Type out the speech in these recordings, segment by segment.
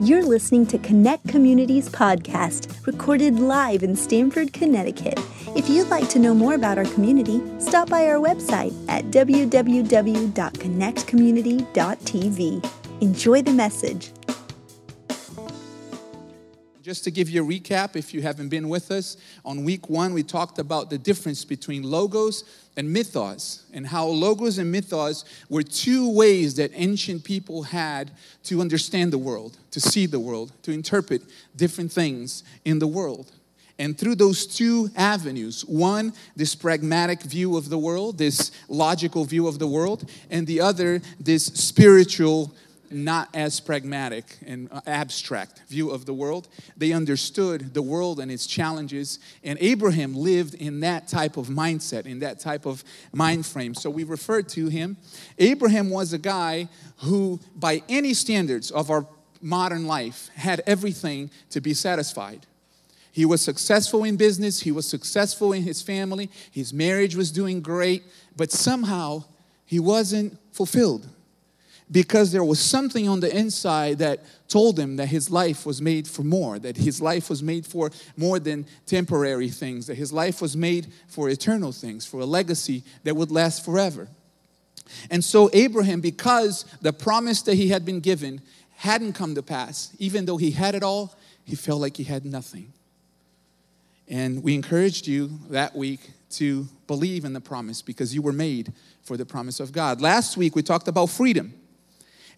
You're listening to Connect Community's podcast, recorded live in Stamford, Connecticut. If you'd like to know more about our community, stop by our website at www.connectcommunity.tv. Enjoy the message. Just to give you a recap, if you haven't been with us, on week one, we talked about the difference between logos and mythos, and how logos and mythos were two ways that ancient people had to understand the world, to see the world, to interpret different things in the world. And through those two avenues, one, this pragmatic view of the world, this logical view of the world, and the other, this spiritual not as pragmatic and uh, abstract view of the world. They understood the world and its challenges, and Abraham lived in that type of mindset, in that type of mind frame. So we refer to him. Abraham was a guy who, by any standards of our modern life, had everything to be satisfied. He was successful in business, he was successful in his family, his marriage was doing great, but somehow he wasn't fulfilled because there was something on the inside that told him that his life was made for more, that his life was made for more than temporary things, that his life was made for eternal things, for a legacy that would last forever. And so, Abraham, because the promise that he had been given hadn't come to pass, even though he had it all, he felt like he had nothing. And we encouraged you that week to believe in the promise because you were made for the promise of God. Last week, we talked about freedom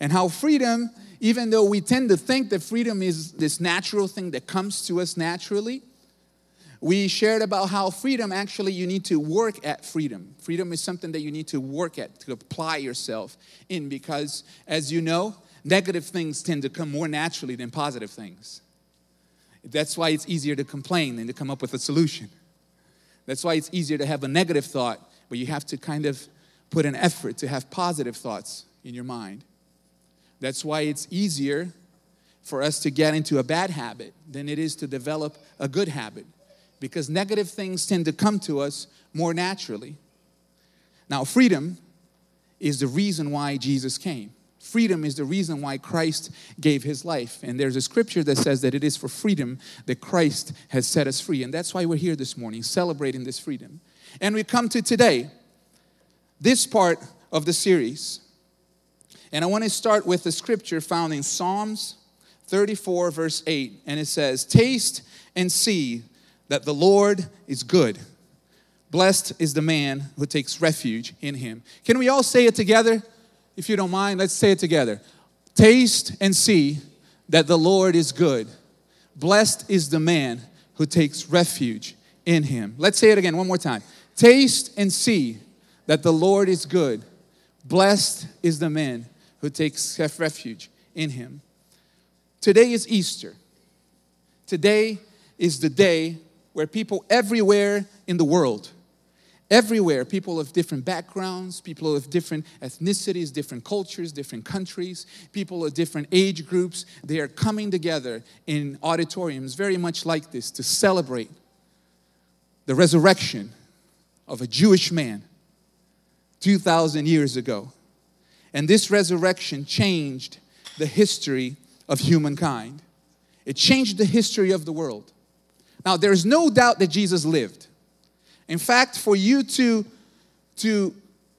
and how freedom, even though we tend to think that freedom is this natural thing that comes to us naturally, we shared about how freedom actually you need to work at freedom. Freedom is something that you need to work at, to apply yourself in, because as you know, negative things tend to come more naturally than positive things. That's why it's easier to complain than to come up with a solution. That's why it's easier to have a negative thought, but you have to kind of put an effort to have positive thoughts in your mind. That's why it's easier for us to get into a bad habit than it is to develop a good habit because negative things tend to come to us more naturally. Now, freedom is the reason why Jesus came. Freedom is the reason why Christ gave his life. And there's a scripture that says that it is for freedom that Christ has set us free. And that's why we're here this morning, celebrating this freedom. And we come to today, this part of the series. And I want to start with the scripture found in Psalms 34, verse 8. And it says, Taste and see that the Lord is good. Blessed is the man who takes refuge in him. Can we all say it together? If you don't mind, let's say it together. Taste and see that the Lord is good. Blessed is the man who takes refuge in him. Let's say it again one more time. Taste and see that the Lord is good. Blessed is the man who takes refuge in him. Today is Easter. Today is the day where people everywhere in the world, everywhere, people of different backgrounds, people of different ethnicities, different cultures, different countries, people of different age groups, they are coming together in auditoriums very much like this to celebrate the resurrection of a Jewish man 2,000 years ago and this resurrection changed the history of humankind. It changed the history of the world. Now, there's no doubt that Jesus lived. In fact, for you to, to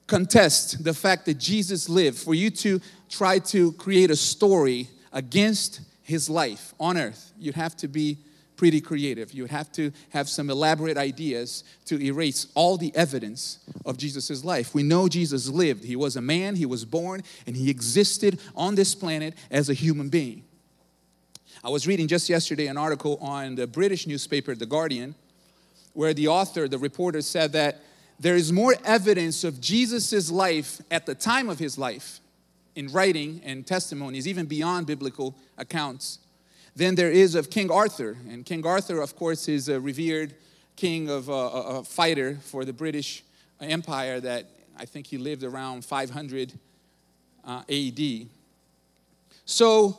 contest the fact that Jesus lived, for you to try to create a story against his life on earth, you'd have to be pretty creative. You would have to have some elaborate ideas to erase all the evidence of Jesus' life. We know Jesus lived. He was a man, he was born, and he existed on this planet as a human being. I was reading just yesterday an article on the British newspaper, The Guardian, where the author, the reporter, said that there is more evidence of Jesus' life at the time of his life in writing and testimonies, even beyond biblical accounts, than there is of King Arthur. And King Arthur, of course, is a revered king of uh, a fighter for the British Empire that I think he lived around 500 uh, AD. So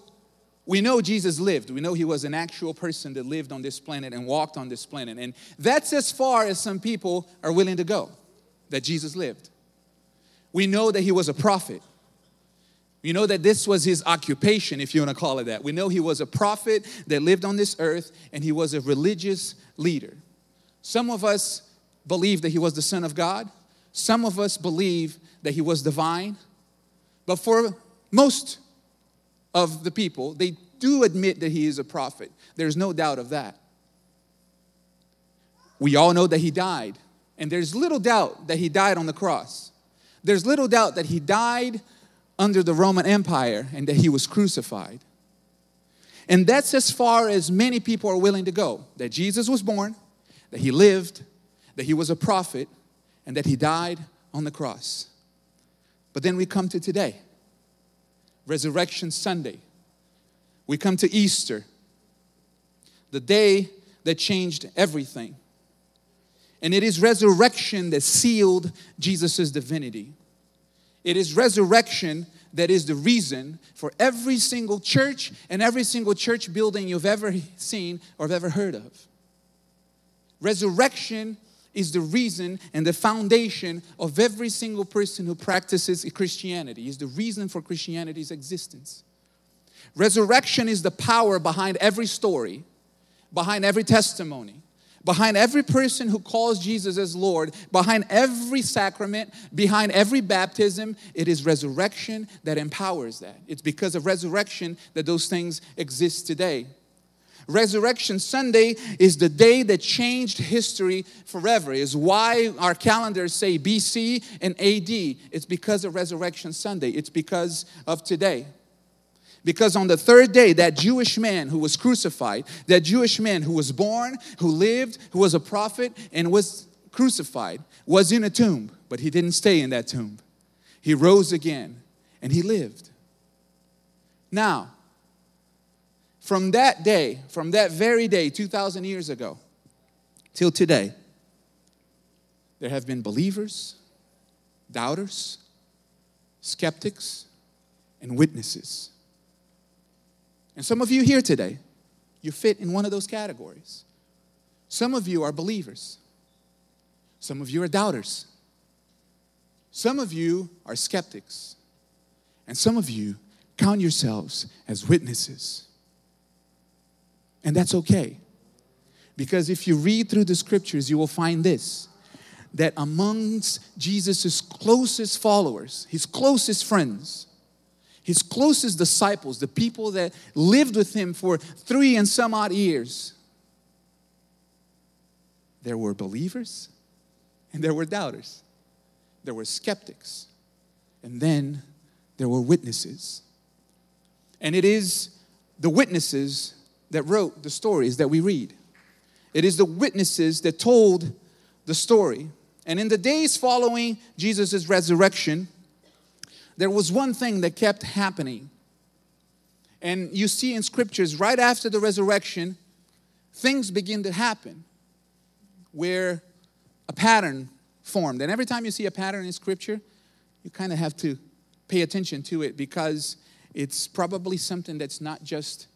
we know Jesus lived. We know he was an actual person that lived on this planet and walked on this planet. And that's as far as some people are willing to go that Jesus lived. We know that he was a prophet. We know that this was his occupation, if you want to call it that. We know he was a prophet that lived on this earth and he was a religious leader. Some of us believe that he was the Son of God, some of us believe that he was divine, but for most of the people, they do admit that he is a prophet. There's no doubt of that. We all know that he died, and there's little doubt that he died on the cross. There's little doubt that he died under the Roman Empire and that he was crucified. And that's as far as many people are willing to go that Jesus was born, that he lived, that he was a prophet, and that he died on the cross. But then we come to today, Resurrection Sunday. We come to Easter, the day that changed everything. And it is resurrection that sealed Jesus' divinity. It is resurrection that is the reason for every single church and every single church building you've ever seen or ever heard of. Resurrection is the reason and the foundation of every single person who practices Christianity, is the reason for Christianity's existence. Resurrection is the power behind every story, behind every testimony, behind every person who calls Jesus as Lord, behind every sacrament, behind every baptism, it is resurrection that empowers that. It's because of resurrection that those things exist today. Resurrection Sunday is the day that changed history forever. Is why our calendars say BC and AD. It's because of Resurrection Sunday. It's because of today. Because on the third day, that Jewish man who was crucified, that Jewish man who was born, who lived, who was a prophet, and was crucified, was in a tomb, but he didn't stay in that tomb. He rose again and he lived. Now, from that day, from that very day, 2,000 years ago, till today, there have been believers, doubters, skeptics, and witnesses. And some of you here today, you fit in one of those categories. Some of you are believers. Some of you are doubters. Some of you are skeptics. And some of you count yourselves as witnesses. And that's okay. Because if you read through the scriptures, you will find this that amongst Jesus' closest followers, his closest friends, his closest disciples, the people that lived with him for three and some odd years, there were believers and there were doubters. There were skeptics. And then there were witnesses. And it is the witnesses that wrote the stories that we read. It is the witnesses that told the story. And in the days following Jesus' resurrection, there was one thing that kept happening. And you see in scriptures, right after the resurrection, things begin to happen where a pattern formed. And every time you see a pattern in scripture, you kind of have to pay attention to it because it's probably something that's not just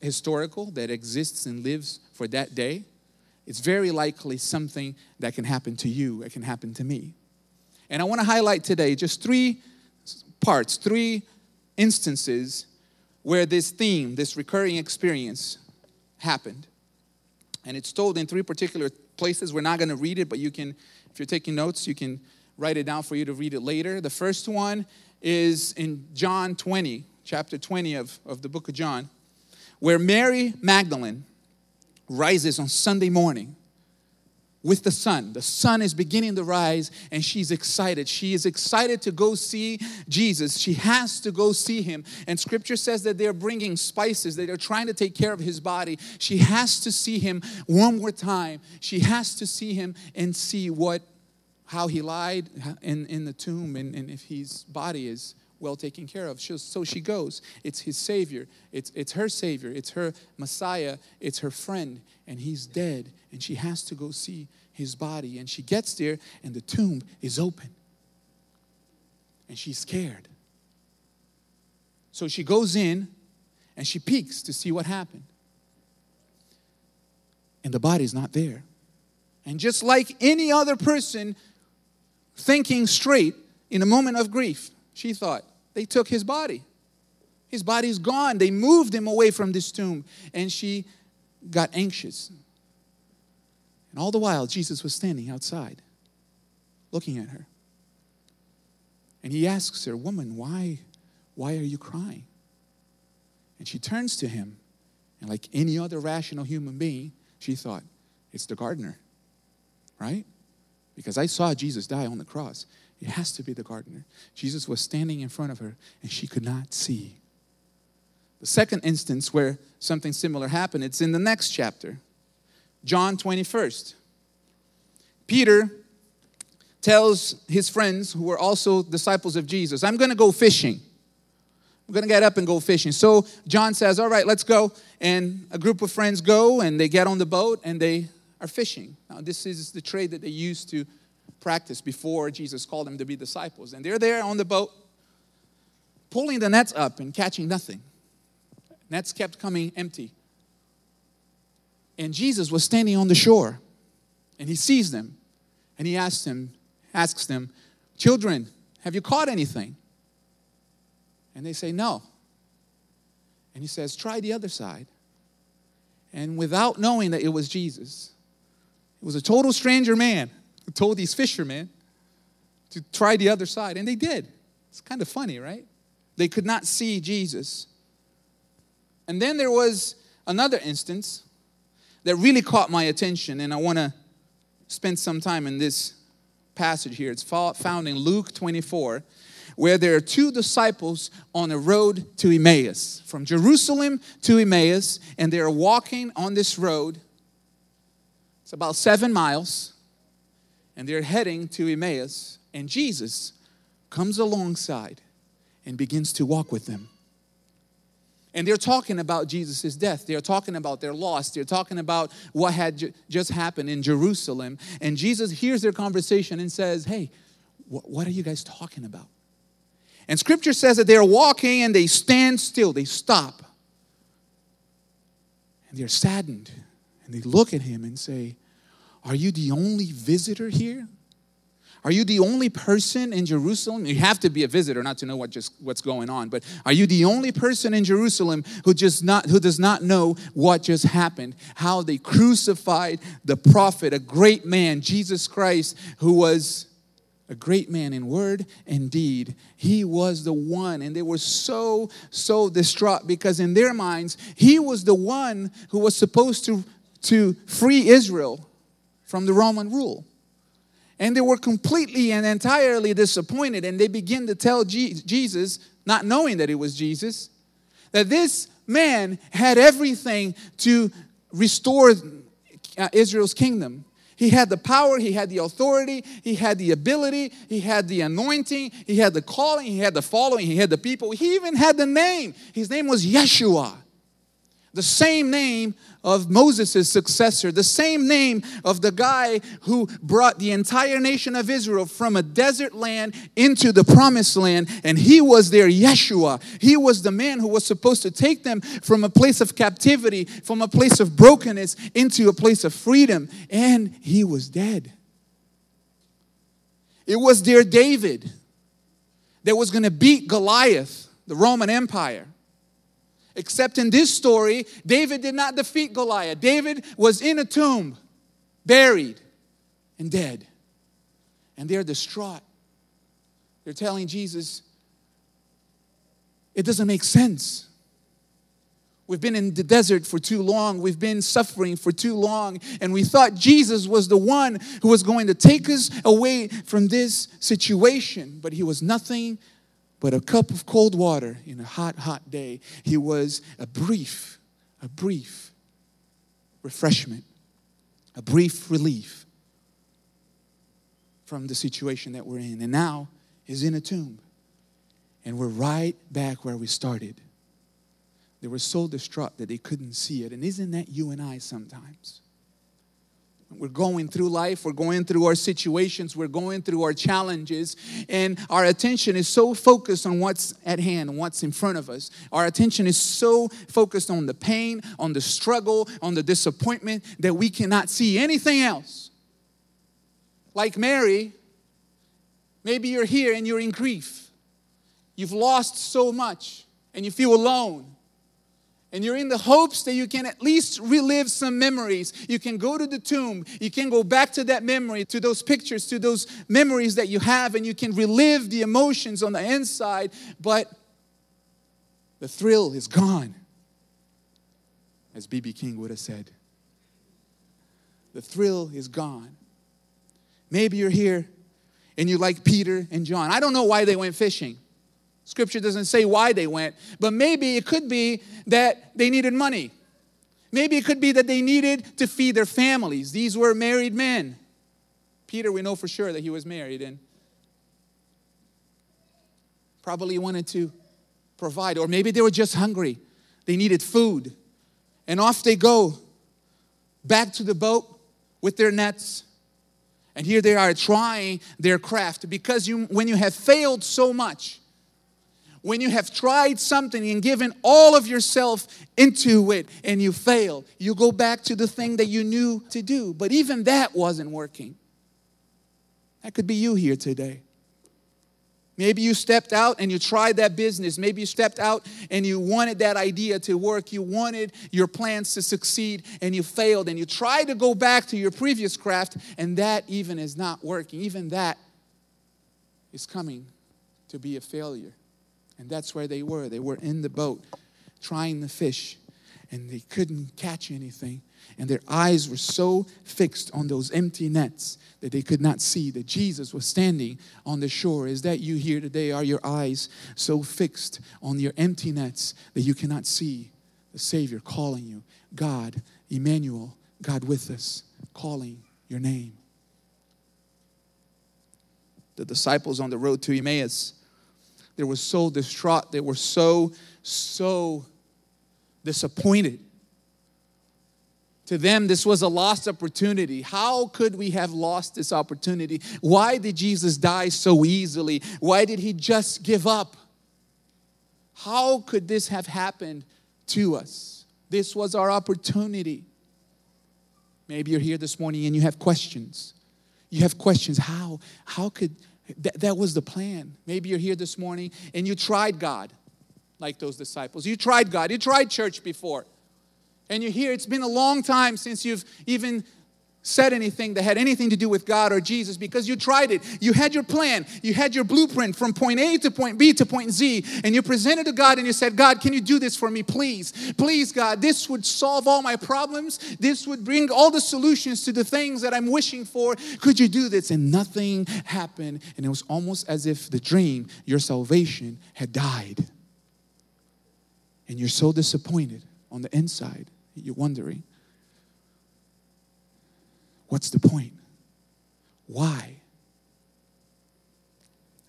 historical, that exists and lives for that day. It's very likely something that can happen to you, it can happen to me. And I want to highlight today just three parts, three instances where this theme, this recurring experience happened. And it's told in three particular places. We're not going to read it, but you can, if you're taking notes, you can write it down for you to read it later. The first one is in John 20, chapter 20 of, of the book of John, where Mary Magdalene rises on Sunday morning with the sun. The sun is beginning to rise and she's excited. She is excited to go see Jesus. She has to go see him. And scripture says that they're bringing spices, they're trying to take care of his body. She has to see him one more time. She has to see him and see what how he lied in, in the tomb and, and if his body is well taken care of. So she goes. It's his Savior. It's, it's her Savior. It's her Messiah. It's her friend. And he's dead. And she has to go see his body. And she gets there, and the tomb is open. And she's scared. So she goes in and she peeks to see what happened. And the body's not there. And just like any other person thinking straight in a moment of grief, she thought. They took his body. His body's gone. They moved him away from this tomb. And she got anxious. And all the while, Jesus was standing outside looking at her. And he asks her, Woman, why, why are you crying? And she turns to him, and like any other rational human being, she thought, It's the gardener, right? Because I saw Jesus die on the cross. It has to be the gardener. Jesus was standing in front of her, and she could not see. The second instance where something similar happened, it's in the next chapter, John 21st. Peter tells his friends, who were also disciples of Jesus, I'm going to go fishing. I'm going to get up and go fishing. So John says, All right, let's go. And a group of friends go and they get on the boat and they are fishing. Now, this is the trade that they used to practice before Jesus called them to be disciples. And they're there on the boat, pulling the nets up and catching nothing. Nets kept coming empty. And Jesus was standing on the shore and he sees them and he asks them, asks them, Children, have you caught anything? And they say, No. And he says, Try the other side. And without knowing that it was Jesus, it was a total stranger man who told these fishermen to try the other side. And they did. It's kind of funny, right? They could not see Jesus. And then there was another instance that really caught my attention, and I want to spend some time in this passage here. It's found in Luke 24, where there are two disciples on a road to Emmaus, from Jerusalem to Emmaus, and they're walking on this road. It's about seven miles, and they're heading to Emmaus, and Jesus comes alongside and begins to walk with them. And they're talking about Jesus' death. They're talking about their loss. They're talking about what had ju- just happened in Jerusalem. And Jesus hears their conversation and says, Hey, wh- what are you guys talking about? And scripture says that they're walking and they stand still, they stop. And they're saddened. And they look at him and say, Are you the only visitor here? Are you the only person in Jerusalem? You have to be a visitor not to know what just what's going on, but are you the only person in Jerusalem who just not who does not know what just happened? How they crucified the prophet, a great man, Jesus Christ, who was a great man in word and deed. He was the one, and they were so, so distraught because in their minds, he was the one who was supposed to, to free Israel from the Roman rule. And they were completely and entirely disappointed. And they begin to tell Jesus, not knowing that it was Jesus, that this man had everything to restore uh, Israel's kingdom. He had the power, he had the authority, he had the ability, he had the anointing, he had the calling, he had the following, he had the people, he even had the name. His name was Yeshua the same name of Moses' successor, the same name of the guy who brought the entire nation of Israel from a desert land into the promised land. And he was their Yeshua. He was the man who was supposed to take them from a place of captivity, from a place of brokenness, into a place of freedom. And he was dead. It was their David that was going to beat Goliath, the Roman Empire. Except in this story, David did not defeat Goliath. David was in a tomb, buried and dead. And they're distraught. They're telling Jesus, it doesn't make sense. We've been in the desert for too long. We've been suffering for too long. And we thought Jesus was the one who was going to take us away from this situation. But he was nothing but a cup of cold water in a hot, hot day. He was a brief, a brief refreshment, a brief relief from the situation that we're in. And now he's in a tomb. And we're right back where we started. They were so distraught that they couldn't see it. And isn't that you and I sometimes? We're going through life, we're going through our situations, we're going through our challenges, and our attention is so focused on what's at hand what's in front of us. Our attention is so focused on the pain, on the struggle, on the disappointment that we cannot see anything else. Like Mary, maybe you're here and you're in grief. You've lost so much and you feel alone. And you're in the hopes that you can at least relive some memories. You can go to the tomb. You can go back to that memory, to those pictures, to those memories that you have, and you can relive the emotions on the inside. But the thrill is gone, as B.B. King would have said. The thrill is gone. Maybe you're here and you like Peter and John. I don't know why they went fishing. Scripture doesn't say why they went, but maybe it could be that they needed money. Maybe it could be that they needed to feed their families. These were married men. Peter, we know for sure that he was married and probably wanted to provide. Or maybe they were just hungry, they needed food. And off they go back to the boat with their nets. And here they are trying their craft because you, when you have failed so much, when you have tried something and given all of yourself into it and you fail, you go back to the thing that you knew to do. But even that wasn't working. That could be you here today. Maybe you stepped out and you tried that business. Maybe you stepped out and you wanted that idea to work. You wanted your plans to succeed and you failed. And you tried to go back to your previous craft and that even is not working. Even that is coming to be a failure. And that's where they were. They were in the boat trying to fish and they couldn't catch anything and their eyes were so fixed on those empty nets that they could not see that Jesus was standing on the shore. Is that you here today? Are your eyes so fixed on your empty nets that you cannot see the Savior calling you? God, Emmanuel, God with us, calling your name. The disciples on the road to Emmaus, they were so distraught, they were so, so disappointed to them, this was a lost opportunity. How could we have lost this opportunity? Why did Jesus die so easily? Why did he just give up? How could this have happened to us? This was our opportunity. Maybe you're here this morning and you have questions. You have questions. How? How could that, that was the plan? Maybe you're here this morning and you tried God like those disciples. You tried God. You tried church before and you hear it's been a long time since you've even said anything that had anything to do with God or Jesus because you tried it. You had your plan, you had your blueprint from point A to point B to point Z, and you presented to God and you said, God, can you do this for me, please? Please, God, this would solve all my problems. This would bring all the solutions to the things that I'm wishing for. Could you do this? And nothing happened, and it was almost as if the dream, your salvation, had died. And you're so disappointed on the inside. You're wondering, what's the point? Why?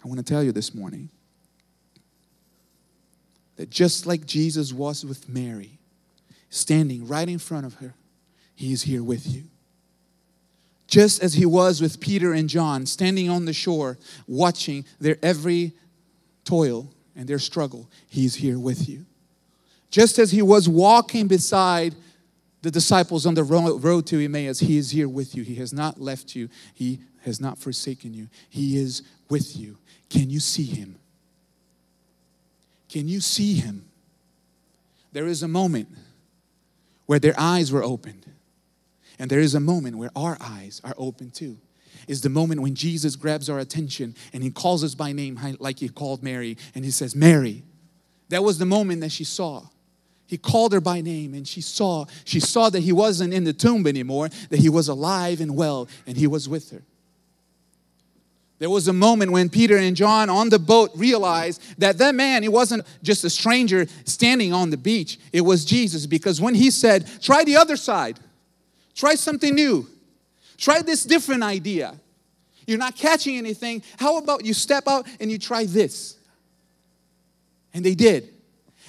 I want to tell you this morning that just like Jesus was with Mary, standing right in front of her, he is here with you. Just as he was with Peter and John, standing on the shore, watching their every toil and their struggle, he's here with you. Just as he was walking beside the disciples on the road to Emmaus, he is here with you. He has not left you, he has not forsaken you. He is with you. Can you see him? Can you see him? There is a moment where their eyes were opened, and there is a moment where our eyes are open too is the moment when Jesus grabs our attention and he calls us by name like he called Mary and he says, Mary. That was the moment that she saw. He called her by name and she saw, she saw that he wasn't in the tomb anymore, that he was alive and well, and he was with her. There was a moment when Peter and John on the boat realized that that man, he wasn't just a stranger standing on the beach. It was Jesus because when he said, Try the other side, try something new, try this different idea. You're not catching anything. How about you step out and you try this? And they did.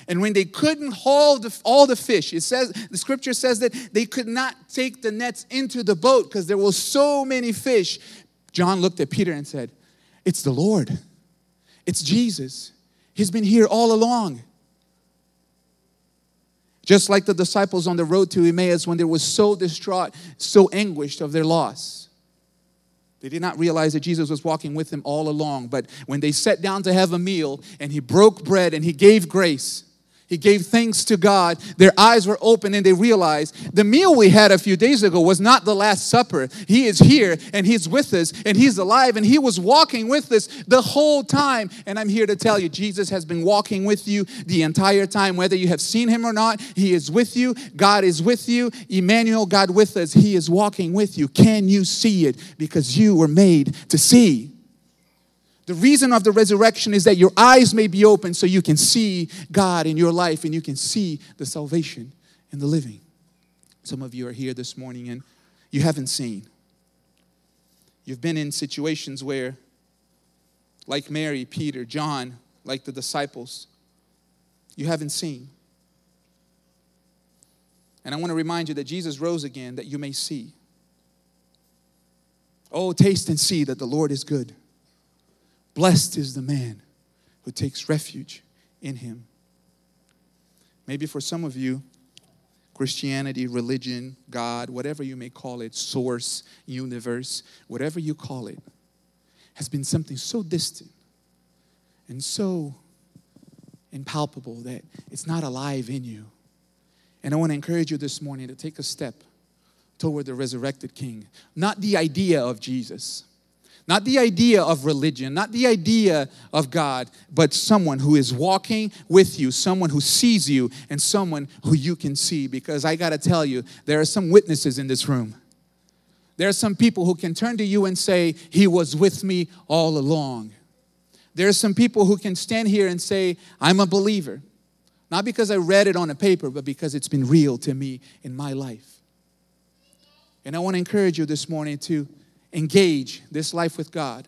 And when they couldn't haul the, all the fish, it says the scripture says that they could not take the nets into the boat because there were so many fish. John looked at Peter and said, "It's the Lord. It's Jesus. He's been here all along." Just like the disciples on the road to Emmaus when they were so distraught, so anguished of their loss. They did not realize that Jesus was walking with them all along. But when they sat down to have a meal and he broke bread and he gave grace, he gave thanks to God. Their eyes were open and they realized the meal we had a few days ago was not the Last Supper. He is here and He's with us and He's alive and He was walking with us the whole time. And I'm here to tell you, Jesus has been walking with you the entire time. Whether you have seen Him or not, He is with you. God is with you. Emmanuel, God with us, He is walking with you. Can you see it? Because you were made to see. The reason of the resurrection is that your eyes may be open so you can see God in your life and you can see the salvation and the living. Some of you are here this morning and you haven't seen. You've been in situations where, like Mary, Peter, John, like the disciples, you haven't seen. And I want to remind you that Jesus rose again that you may see. Oh, taste and see that the Lord is good. Blessed is the man who takes refuge in him. Maybe for some of you, Christianity, religion, God, whatever you may call it, source, universe, whatever you call it, has been something so distant and so impalpable that it's not alive in you. And I want to encourage you this morning to take a step toward the resurrected King, not the idea of Jesus not the idea of religion, not the idea of God, but someone who is walking with you, someone who sees you, and someone who you can see. Because I got to tell you, there are some witnesses in this room. There are some people who can turn to you and say, He was with me all along. There are some people who can stand here and say, I'm a believer. Not because I read it on a paper, but because it's been real to me in my life. And I want to encourage you this morning to engage this life with God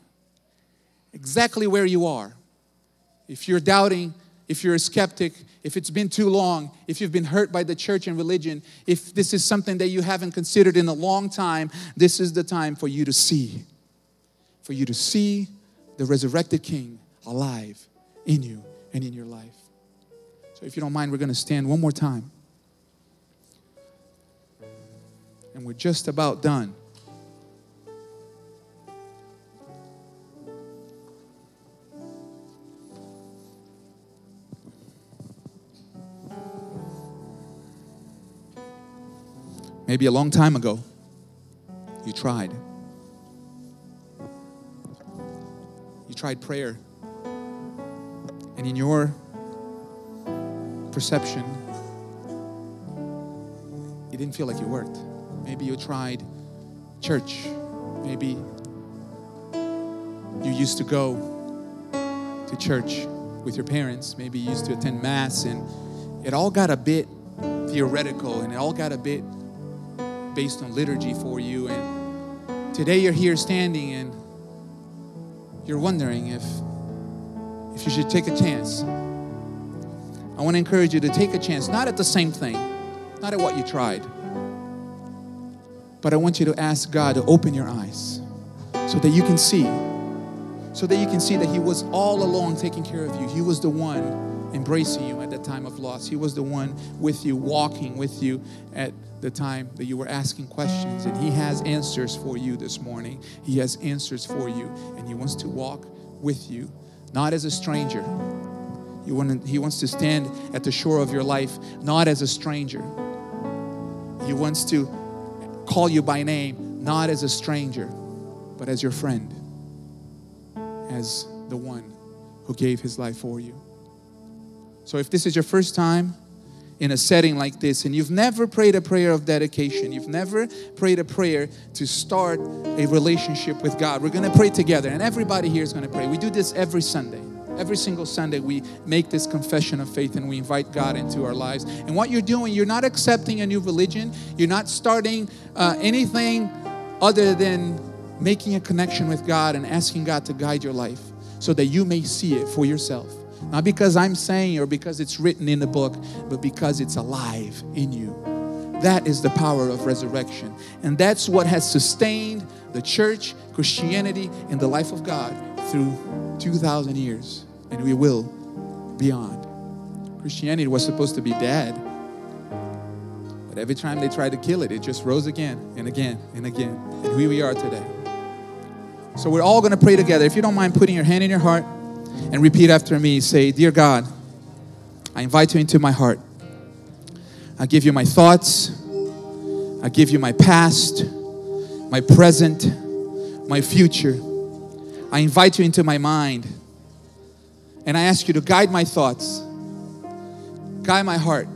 exactly where you are. If you're doubting, if you're a skeptic, if it's been too long, if you've been hurt by the church and religion, if this is something that you haven't considered in a long time, this is the time for you to see. For you to see the resurrected King alive in you and in your life. So, if you don't mind, we're going to stand one more time. And we're just about done. Maybe a long time ago, you tried. You tried prayer. And in your perception, it didn't feel like it worked. Maybe you tried church. Maybe you used to go to church with your parents. Maybe you used to attend Mass, and it all got a bit theoretical and it all got a bit based on liturgy for you. And today you're here standing and you're wondering if, if you should take a chance. I want to encourage you to take a chance, not at the same thing, not at what you tried, but I want you to ask God to open your eyes so that you can see, so that you can see that He was all along taking care of you. He was the one embracing you at that time of loss. He was the one with you, walking with you at the time that you were asking questions, and He has answers for you this morning. He has answers for you, and He wants to walk with you, not as a stranger. He, want he wants to stand at the shore of your life, not as a stranger. He wants to call you by name, not as a stranger, but as your friend, as the one who gave his life for you. So if this is your first time, in a setting like this and you've never prayed a prayer of dedication, you've never prayed a prayer to start a relationship with God, we're going to pray together. And everybody here is going to pray. We do this every Sunday. Every single Sunday, we make this confession of faith and we invite God into our lives. And what you're doing, you're not accepting a new religion, you're not starting uh, anything other than making a connection with God and asking God to guide your life so that you may see it for yourself. Not because I'm saying or because it's written in the book, but because it's alive in you. That is the power of resurrection. And that's what has sustained the church, Christianity, and the life of God through 2,000 years. And we will beyond. Christianity was supposed to be dead. But every time they tried to kill it, it just rose again and again and again. And here we are today. So we're all going to pray together. If you don't mind putting your hand in your heart and repeat after me, say, Dear God, I invite you into my heart. I give you my thoughts. I give you my past, my present, my future. I invite you into my mind. And I ask you to guide my thoughts, guide my heart,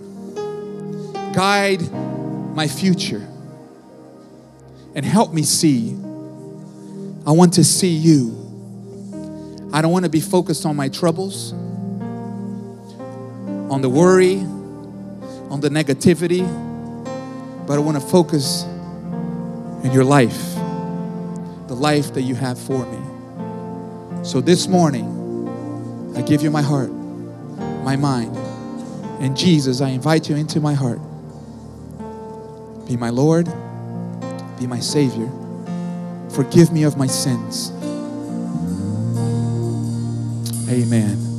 guide my future, and help me see. I want to see you. I don't want to be focused on my troubles, on the worry, on the negativity, but I want to focus in your life, the life that you have for me. So this morning, I give you my heart, my mind. And Jesus, I invite you into my heart. Be my Lord, be my Savior. Forgive me of my sins. Amen.